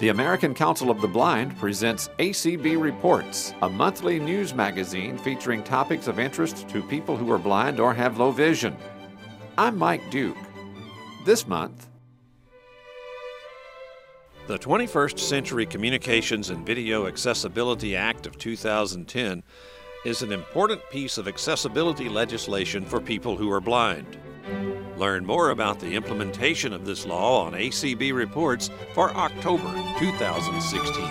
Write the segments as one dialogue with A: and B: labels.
A: The American Council of the Blind presents ACB Reports, a monthly news magazine featuring topics of interest to people who are blind or have low vision. I'm Mike Duke. This month,
B: the 21st Century Communications and Video Accessibility Act of 2010 is an important piece of accessibility legislation for people who are blind. Learn more about the implementation of this law on ACB Reports for October 2016.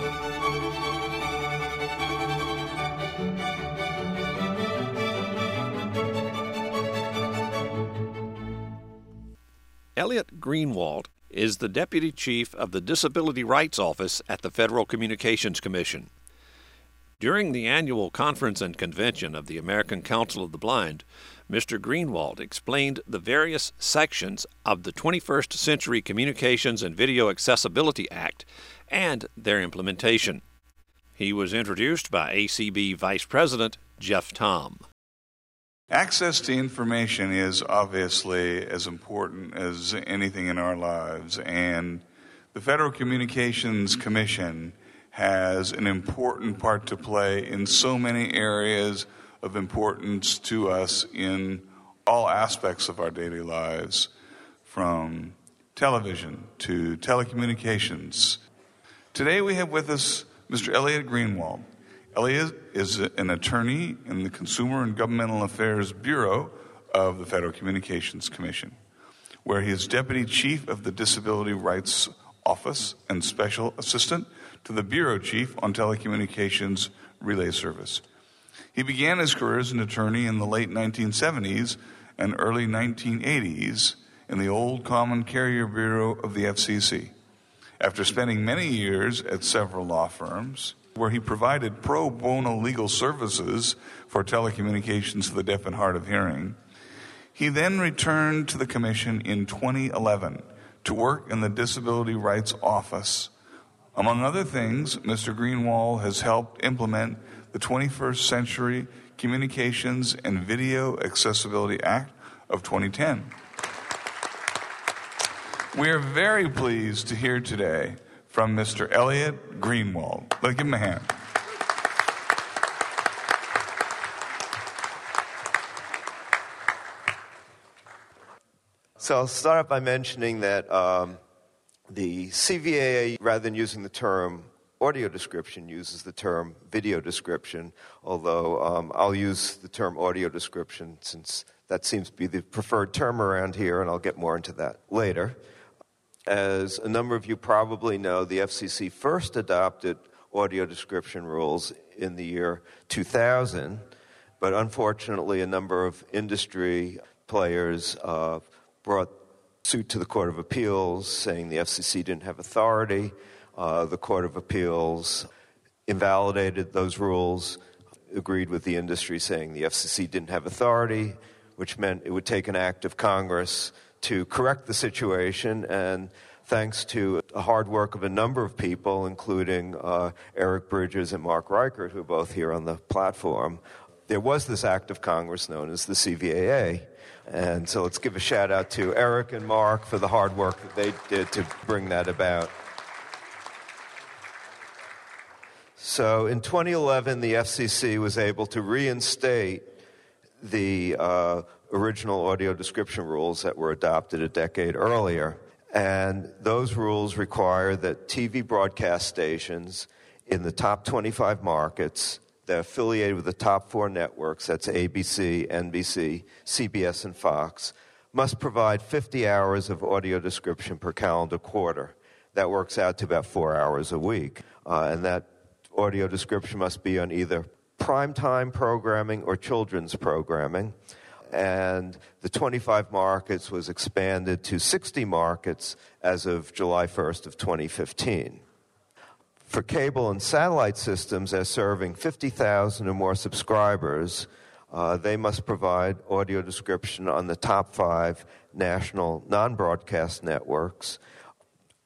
B: Elliot Greenwald is the Deputy Chief of the Disability Rights Office at the Federal Communications Commission. During the annual conference and convention of the American Council of the Blind, Mr. Greenwald explained the various sections of the 21st Century Communications and Video Accessibility Act and their implementation. He was introduced by ACB Vice President Jeff Thom.
C: Access to information is obviously as important as anything in our lives, and the Federal Communications Commission has an important part to play in so many areas of importance to us in all aspects of our daily lives, from television to telecommunications. Today we have with us Mr. Elliot Greenwald. Elliot is an attorney in the Consumer and Governmental Affairs Bureau of the Federal Communications Commission, where he is Deputy Chief of the Disability Rights Office and Special Assistant to the Bureau Chief on Telecommunications Relay Service. He began his career as an attorney in the late 1970s and early 1980s in the old Common Carrier Bureau of the FCC. After spending many years at several law firms, where he provided pro bono legal services for telecommunications to the deaf and hard of hearing, he then returned to the Commission in 2011 to work in the Disability Rights Office among other things, Mr. Greenwald has helped implement the 21st Century Communications and Video Accessibility Act of 2010. We are very pleased to hear today from Mr. Elliot Greenwald. Let's give him a hand.
D: So I'll start by mentioning that um, the CVAA, rather than using the term audio description, uses the term video description, although um, I'll use the term audio description since that seems to be the preferred term around here, and I'll get more into that later. As a number of you probably know, the FCC first adopted audio description rules in the year 2000, but unfortunately, a number of industry players uh, brought suit to the Court of Appeals saying the FCC didn't have authority. Uh, the Court of Appeals invalidated those rules, agreed with the industry saying the FCC didn't have authority, which meant it would take an act of Congress to correct the situation. And thanks to the hard work of a number of people, including uh, Eric Bridges and Mark Richert, who are both here on the platform, there was this act of Congress known as the CVAA. And so let's give a shout out to Eric and Mark for the hard work that they did to bring that about. So in 2011, the FCC was able to reinstate the uh, original audio description rules that were adopted a decade earlier. And those rules require that TV broadcast stations in the top 25 markets they're affiliated with the top four networks that's ABC, NBC, CBS, and Fox must provide 50 hours of audio description per calendar quarter. That works out to about four hours a week. Uh, and that audio description must be on either primetime programming or children's programming. And the 25 markets was expanded to 60 markets as of July 1st of 2015 for cable and satellite systems as serving 50,000 or more subscribers, uh, they must provide audio description on the top five national non broadcast networks.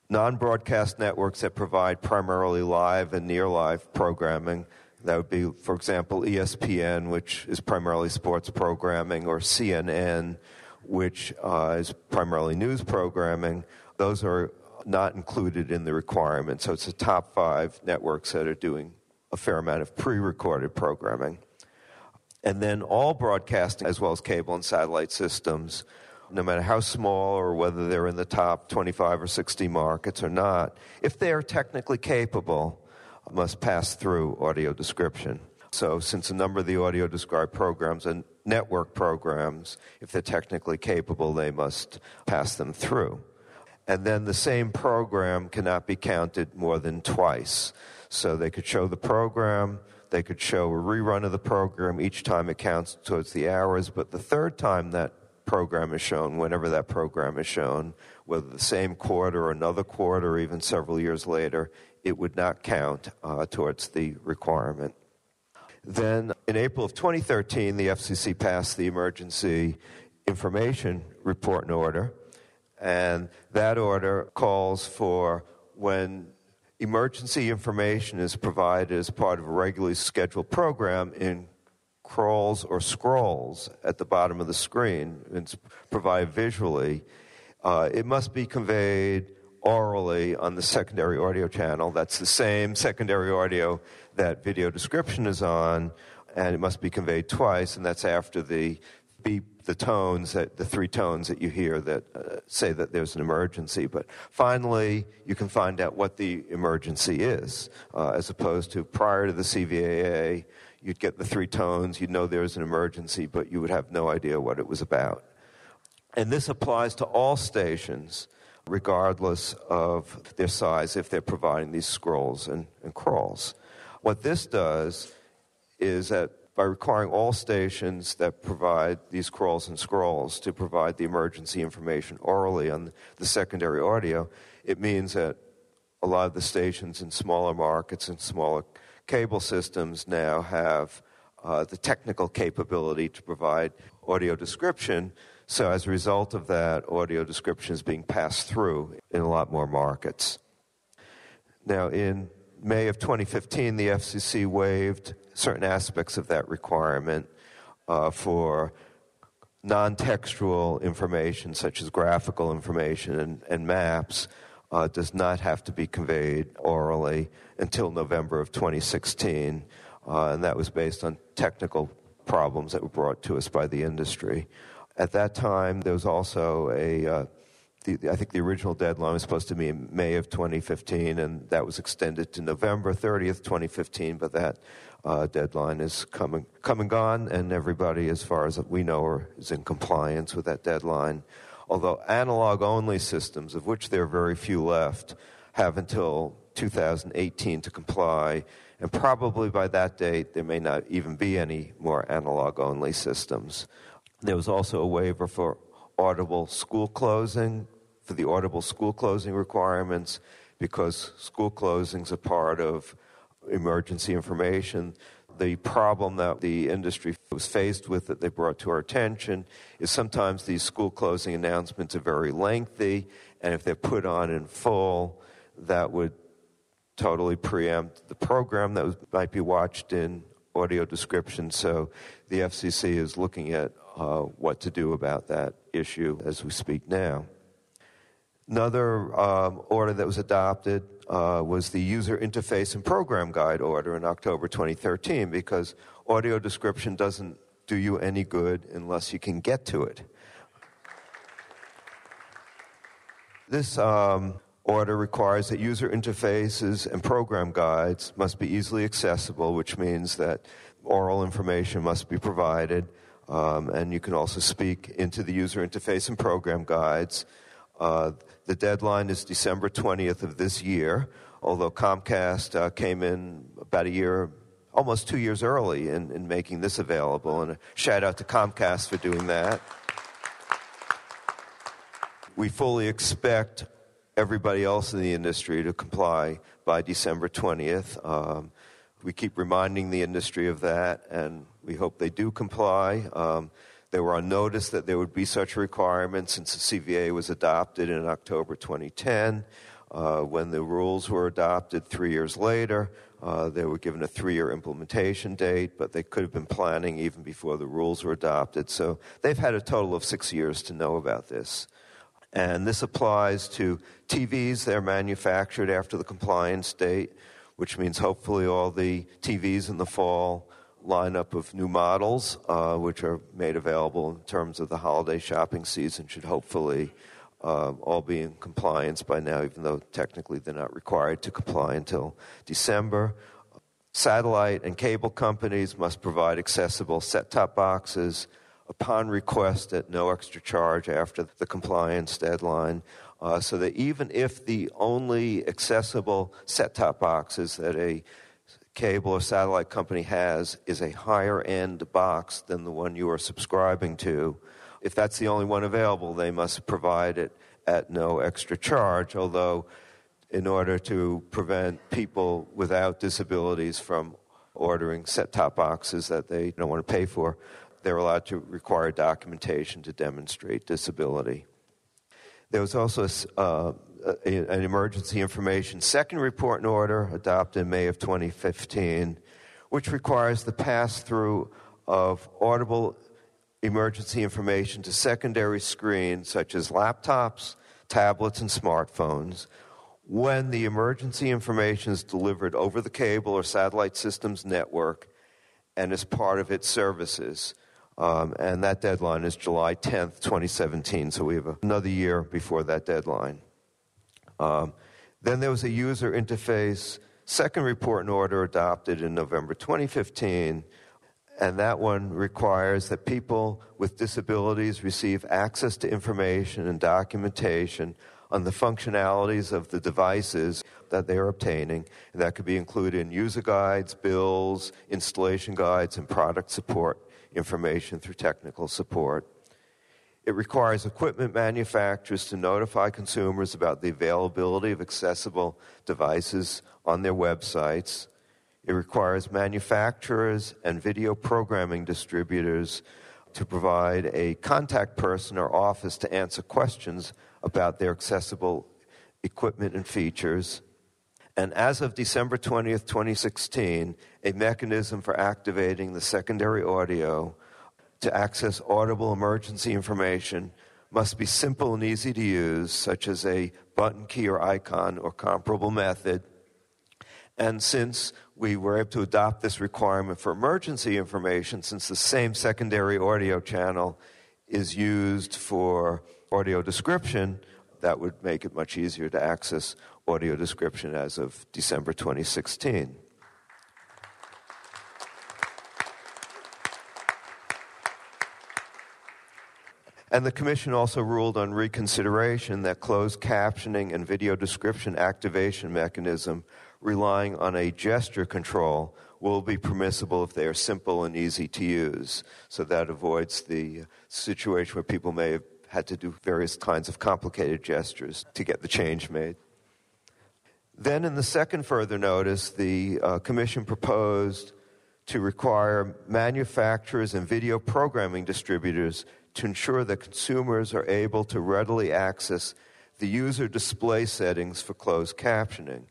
D: Non broadcast networks that provide primarily live and near live programming. That would be, for example, ESPN, which is primarily sports programming, or CNN, which uh, is primarily news programming. Those are not included in the requirement. So it's the top five networks that are doing a fair amount of pre recorded programming. And then all broadcasting, as well as cable and satellite systems, no matter how small or whether they're in the top 25 or 60 markets or not, if they are technically capable, must pass through audio description. So, since a number of the audio described programs and network programs, if they're technically capable, they must pass them through. And then the same program cannot be counted more than twice. So they could show the program, they could show a rerun of the program. Each time it counts towards the hours, but the third time that program is shown, whenever that program is shown, whether the same quarter or another quarter or even several years later, it would not count uh, towards the requirement. Then in April of 2013, the FCC passed the Emergency Information Report and Order, and that order calls for when emergency information is provided as part of a regularly scheduled program in crawls or scrolls at the bottom of the screen. And provided visually, uh, it must be conveyed orally on the secondary audio channel. That's the same secondary audio that video description is on, and it must be conveyed twice, and that's after the beep the tones that the three tones that you hear that uh, say that there's an emergency. But finally you can find out what the emergency is uh, as opposed to prior to the cvaa you'd get the three tones you'd know there was an emergency but you would have no idea what it was about. And this applies to all stations regardless of their size if they're providing these scrolls and, and crawls. What this does is that by requiring all stations that provide these crawls and scrolls to provide the emergency information orally on the secondary audio, it means that a lot of the stations in smaller markets and smaller cable systems now have uh, the technical capability to provide audio description. So, as a result of that, audio description is being passed through in a lot more markets. Now, in May of 2015, the FCC waived certain aspects of that requirement uh, for non textual information, such as graphical information and, and maps, uh, does not have to be conveyed orally until November of 2016. Uh, and that was based on technical problems that were brought to us by the industry. At that time, there was also a uh, the, I think the original deadline was supposed to be in May of 2015, and that was extended to November 30th, 2015. But that uh, deadline is come, come and gone, and everybody, as far as we know, is in compliance with that deadline. Although analog only systems, of which there are very few left, have until 2018 to comply, and probably by that date there may not even be any more analog only systems. There was also a waiver for audible school closing for the audible school closing requirements because school closings are part of emergency information. The problem that the industry was faced with that they brought to our attention is sometimes these school closing announcements are very lengthy, and if they're put on in full, that would totally preempt the program that was, might be watched in audio description. So the FCC is looking at uh, what to do about that issue as we speak now. Another um, order that was adopted uh, was the User Interface and Program Guide order in October 2013 because audio description doesn't do you any good unless you can get to it. This um, order requires that user interfaces and program guides must be easily accessible, which means that oral information must be provided, um, and you can also speak into the user interface and program guides. Uh, the deadline is December 20th of this year, although Comcast uh, came in about a year, almost two years early in, in making this available. And a shout out to Comcast for doing that. We fully expect everybody else in the industry to comply by December 20th. Um, we keep reminding the industry of that, and we hope they do comply. Um, they were on notice that there would be such a requirement since the CVA was adopted in October 2010. Uh, when the rules were adopted three years later, uh, they were given a three year implementation date, but they could have been planning even before the rules were adopted. So they've had a total of six years to know about this. And this applies to TVs that are manufactured after the compliance date, which means hopefully all the TVs in the fall lineup of new models, uh, which are made available in terms of the holiday shopping season, should hopefully uh, all be in compliance by now, even though technically they're not required to comply until December. Satellite and cable companies must provide accessible set top boxes upon request at no extra charge after the compliance deadline. Uh, so that even if the only accessible set top boxes that a cable or satellite company has is a higher end box than the one you are subscribing to, if that's the only one available, they must provide it at no extra charge, although in order to prevent people without disabilities from ordering set top boxes that they don't want to pay for, they're allowed to require documentation to demonstrate disability. There was also uh, an emergency information second report and order adopted in May of 2015, which requires the pass through of audible emergency information to secondary screens such as laptops, tablets, and smartphones when the emergency information is delivered over the cable or satellite systems network and is part of its services. Um, and that deadline is July 10th, 2017. So we have another year before that deadline. Um, then there was a user interface second report and order adopted in November 2015. And that one requires that people with disabilities receive access to information and documentation on the functionalities of the devices that they are obtaining. And that could be included in user guides, bills, installation guides, and product support information through technical support. It requires equipment manufacturers to notify consumers about the availability of accessible devices on their websites. It requires manufacturers and video programming distributors to provide a contact person or office to answer questions about their accessible equipment and features. And as of December 20th, 2016, a mechanism for activating the secondary audio to access audible emergency information must be simple and easy to use, such as a button key or icon or comparable method. And since we were able to adopt this requirement for emergency information, since the same secondary audio channel is used for audio description, that would make it much easier to access audio description as of December 2016. And the Commission also ruled on reconsideration that closed captioning and video description activation mechanism relying on a gesture control will be permissible if they are simple and easy to use. So that avoids the situation where people may have had to do various kinds of complicated gestures to get the change made. Then, in the second further notice, the uh, Commission proposed to require manufacturers and video programming distributors to ensure that consumers are able to readily access the user display settings for closed captioning.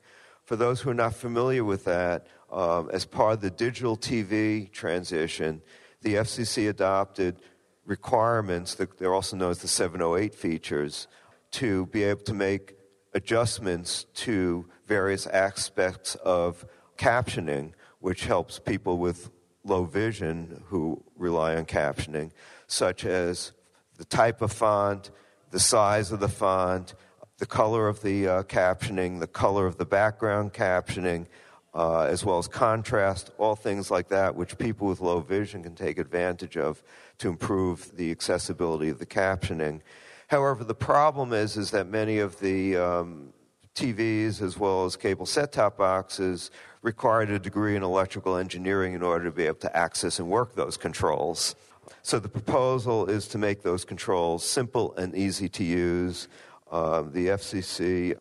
D: For those who are not familiar with that, um, as part of the digital TV transition, the FCC adopted requirements that they're also known as the 708 features to be able to make adjustments to various aspects of captioning, which helps people with low vision who rely on captioning, such as the type of font, the size of the font, the color of the uh, captioning, the color of the background captioning, uh, as well as contrast, all things like that, which people with low vision can take advantage of to improve the accessibility of the captioning. However, the problem is, is that many of the um, TVs as well as cable set top boxes required a degree in electrical engineering in order to be able to access and work those controls. So the proposal is to make those controls simple and easy to use. Uh, the FCC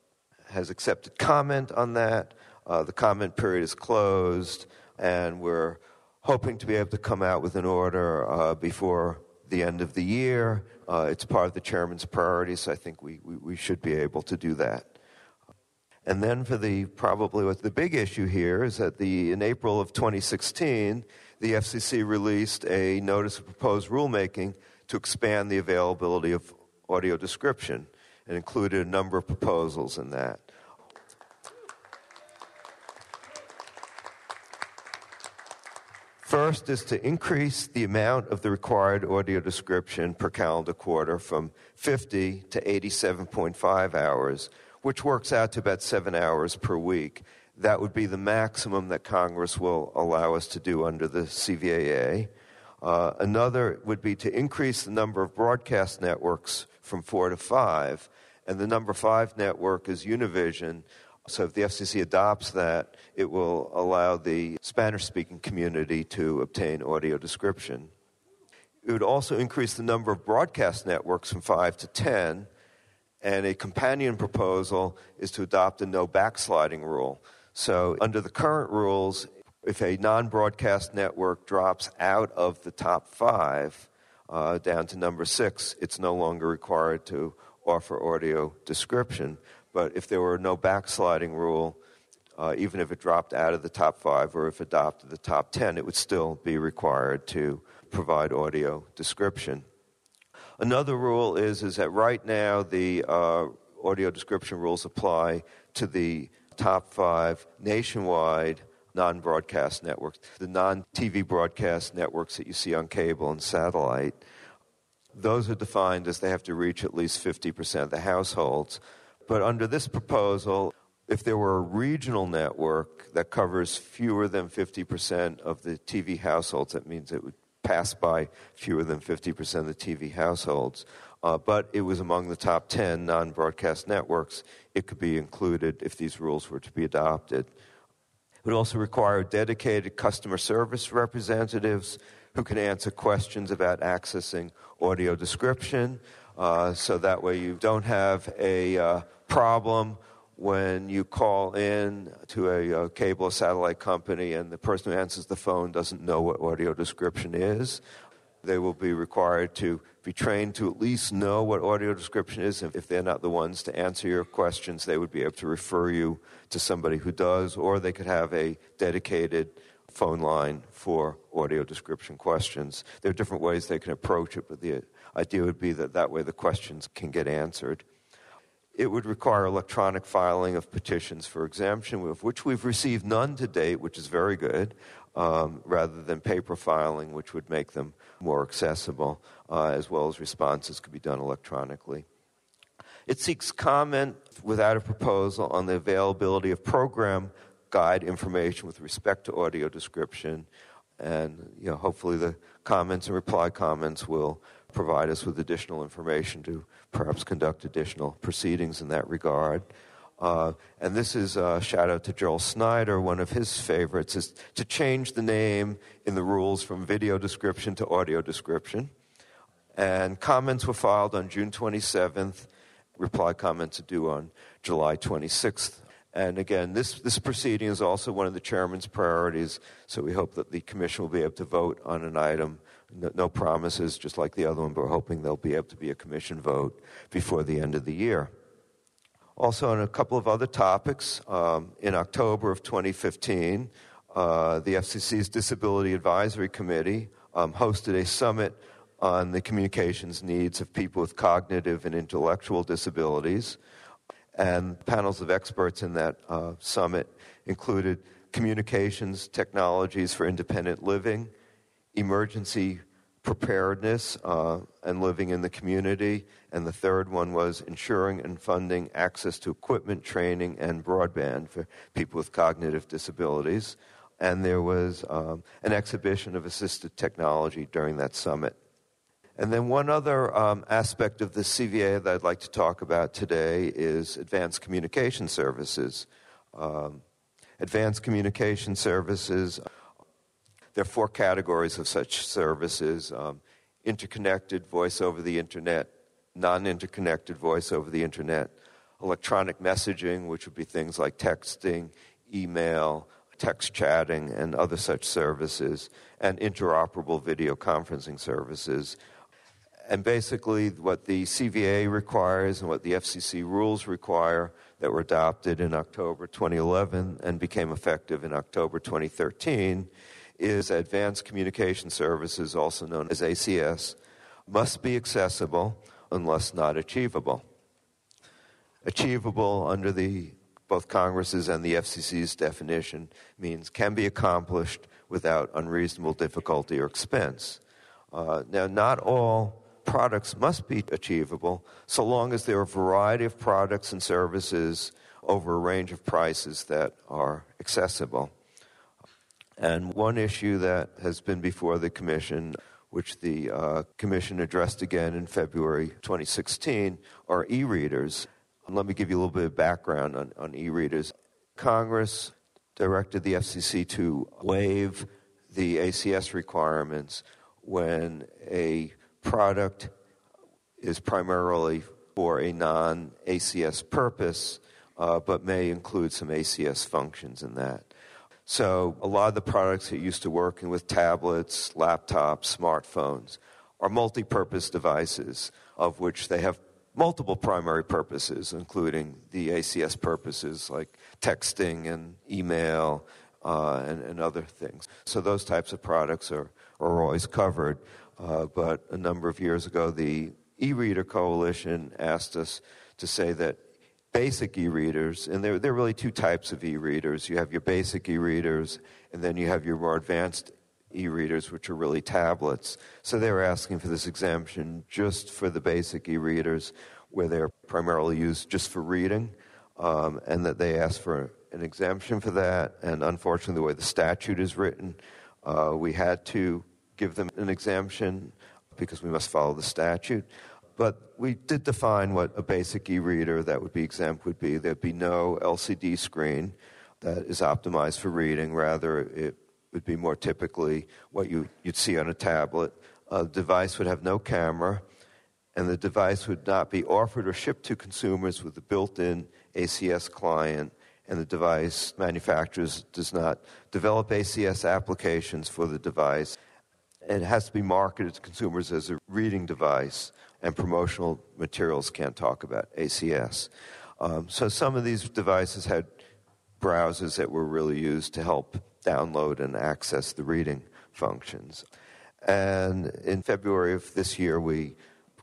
D: has accepted comment on that. Uh, the comment period is closed, and we're hoping to be able to come out with an order uh, before the end of the year. Uh, it's part of the chairman's priorities, so I think we, we, we, should be able to do that. And then for the probably what the big issue here is that the in April of 2016, the FCC released a notice of proposed rulemaking to expand the availability of audio description. and included a number of proposals in that. First is to increase the amount of the required audio description per calendar quarter from 50 to 87.5 hours, which works out to about seven hours per week. That would be the maximum that Congress will allow us to do under the CVAA. Uh, another would be to increase the number of broadcast networks from four to five. And the number five network is Univision, so if the FCC adopts that, it will allow the Spanish speaking community to obtain audio description. It would also increase the number of broadcast networks from five to 10. And a companion proposal is to adopt a no backsliding rule. So, under the current rules, if a non broadcast network drops out of the top five uh, down to number six, it's no longer required to offer audio description. But if there were no backsliding rule, uh, even if it dropped out of the top five or if adopted the top 10, it would still be required to provide audio description. Another rule is, is that right now the uh, audio description rules apply to the top five nationwide non broadcast networks, the non TV broadcast networks that you see on cable and satellite. Those are defined as they have to reach at least 50% of the households. But under this proposal, if there were a regional network that covers fewer than 50% of the TV households, that means it would pass by fewer than 50% of the TV households. Uh, but it was among the top 10 non broadcast networks. It could be included if these rules were to be adopted. It would also require dedicated customer service representatives who can answer questions about accessing audio description. Uh, so that way you don't have a uh, problem when you call in to a, a cable or satellite company and the person who answers the phone doesn't know what audio description is. They will be required to be trained to at least know what audio description is. If they're not the ones to answer your questions, they would be able to refer you to somebody who does, or they could have a dedicated phone line for audio description questions. There are different ways they can approach it, but the idea would be that that way the questions can get answered. It would require electronic filing of petitions for exemption, of which we've received none to date, which is very good, um, rather than paper filing, which would make them more accessible, uh, as well as responses could be done electronically. It seeks comment without a proposal on the availability of program guide information with respect to audio description, and you know, hopefully the comments and reply comments will provide us with additional information to perhaps conduct additional proceedings in that regard. Uh, and this is a shout out to Joel Snyder. One of his favorites is to change the name in the rules from video description to audio description. And comments were filed on June 27th. Reply comments are due on July 26th. And again, this, this proceeding is also one of the chairman's priorities, so we hope that the commission will be able to vote on an item no, no promises, just like the other one, but we're hoping there'll be able to be a commission vote before the end of the year. Also, on a couple of other topics, um, in October of 2015, uh, the FCC's Disability Advisory Committee um, hosted a summit on the communications needs of people with cognitive and intellectual disabilities. And panels of experts in that uh, summit included communications technologies for independent living, emergency preparedness uh, and living in the community. And the third one was ensuring and funding access to equipment, training, and broadband for people with cognitive disabilities. And there was um, an exhibition of assistive technology during that summit. And then one other um, aspect of the CVA that I'd like to talk about today is advanced communication services. Um, advanced communication services there are four categories of such services um, interconnected voice over the internet, non interconnected voice over the internet, electronic messaging, which would be things like texting, email, text chatting, and other such services, and interoperable video conferencing services. And basically, what the CVA requires and what the FCC rules require that were adopted in October 2011 and became effective in October 2013 is Advanced Communication Services, also known as ACS, must be accessible unless not achievable. achievable under the both Congress's and the FCC's definition means can be accomplished without unreasonable difficulty or expense. Uh, now, not all products must be achievable so long as there are a variety of products and services over a range of prices that are accessible. And one issue that has been before the Commission, which the uh, Commission addressed again in February 2016, are e readers. Let me give you a little bit of background on, on e readers. Congress directed the FCC to waive the ACS requirements when a product is primarily for a non ACS purpose, uh, but may include some ACS functions in that. So, a lot of the products that used to working with tablets, laptops, smartphones are multi purpose devices, of which they have multiple primary purposes, including the ACS purposes like texting and email uh, and, and, other things. So, those types of products are, are always covered. Uh, but a number of years ago, the e reader coalition asked us to say that basic e readers, and there, there are really two types of e readers you have your basic e readers, and then you have your more advanced e readers, which are really tablets. So they were asking for this exemption just for the basic e readers, where they're primarily used just for reading, um, and that they asked for an exemption for that. And unfortunately, the way the statute is written, uh, we had to give them an exemption because we must follow the statute. But we did define what a basic e reader that would be exempt would be. There'd be no LCD screen that is optimized for reading, rather, it would be more typically what you, would see on a tablet. A device would have no camera, and the device would not be offered or shipped to consumers with a built in ACS client and the device manufacturers does not develop ACS applications for the device. It has to be marketed to consumers as a reading device, and promotional materials can't talk about ACS. Um, so some of these devices had browsers that were really used to help download and access the reading functions. And in February of this year, we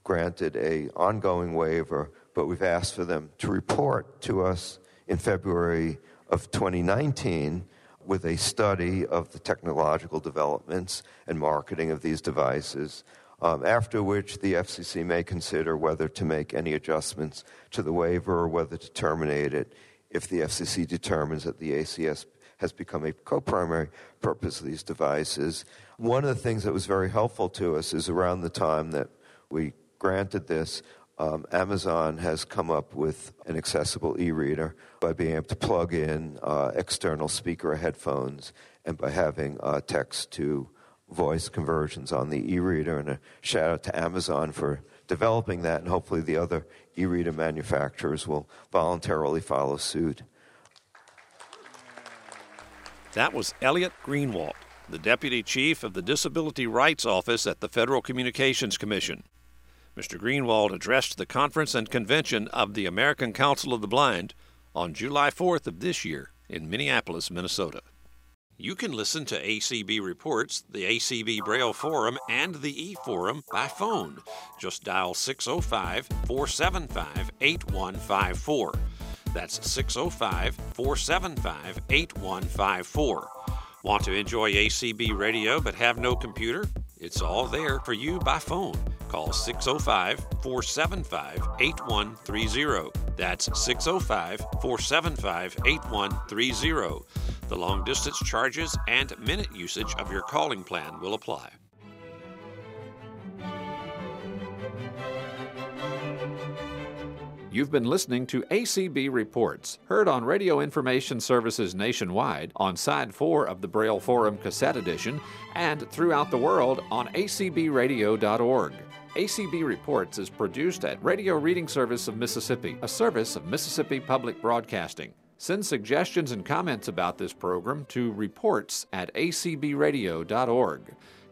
D: granted a ongoing waiver, but we've asked for them to report to us in February of 2019 with a study of the technological developments and marketing of these devices, um, after which the FCC may consider whether to make any adjustments to the waiver or whether to terminate it if the FCC determines that the ACS has become a co primary purpose of these devices. One of the things that was very helpful to us is around the time that we granted this, um, Amazon has come up with an accessible e reader by being able to plug in uh, external speaker headphones and by having uh, text to voice conversions on the e reader. And a shout out to Amazon for developing that, and hopefully the other e reader manufacturers will voluntarily follow suit.
B: That was Elliot Greenwald, the Deputy Chief of the Disability Rights Office at the Federal Communications Commission. Mr. Greenwald addressed the conference and convention of the American Council of the Blind on July 4th of this year in Minneapolis, Minnesota. You can listen to ACB reports, the ACB Braille Forum, and the e Forum by phone. Just dial 605 475 8154. That's 605 475 8154. Want to enjoy ACB radio but have no computer? It's all there for you by phone. Call 605 475 8130. That's 605 475 8130. The long distance charges and minute usage of your calling plan will apply.
A: You've been listening to ACB Reports, heard on Radio Information Services nationwide on Side 4 of the Braille Forum Cassette Edition and throughout the world on acbradio.org. ACB Reports is produced at Radio Reading Service of Mississippi, a service of Mississippi Public Broadcasting. Send suggestions and comments about this program to reports at acbradio.org.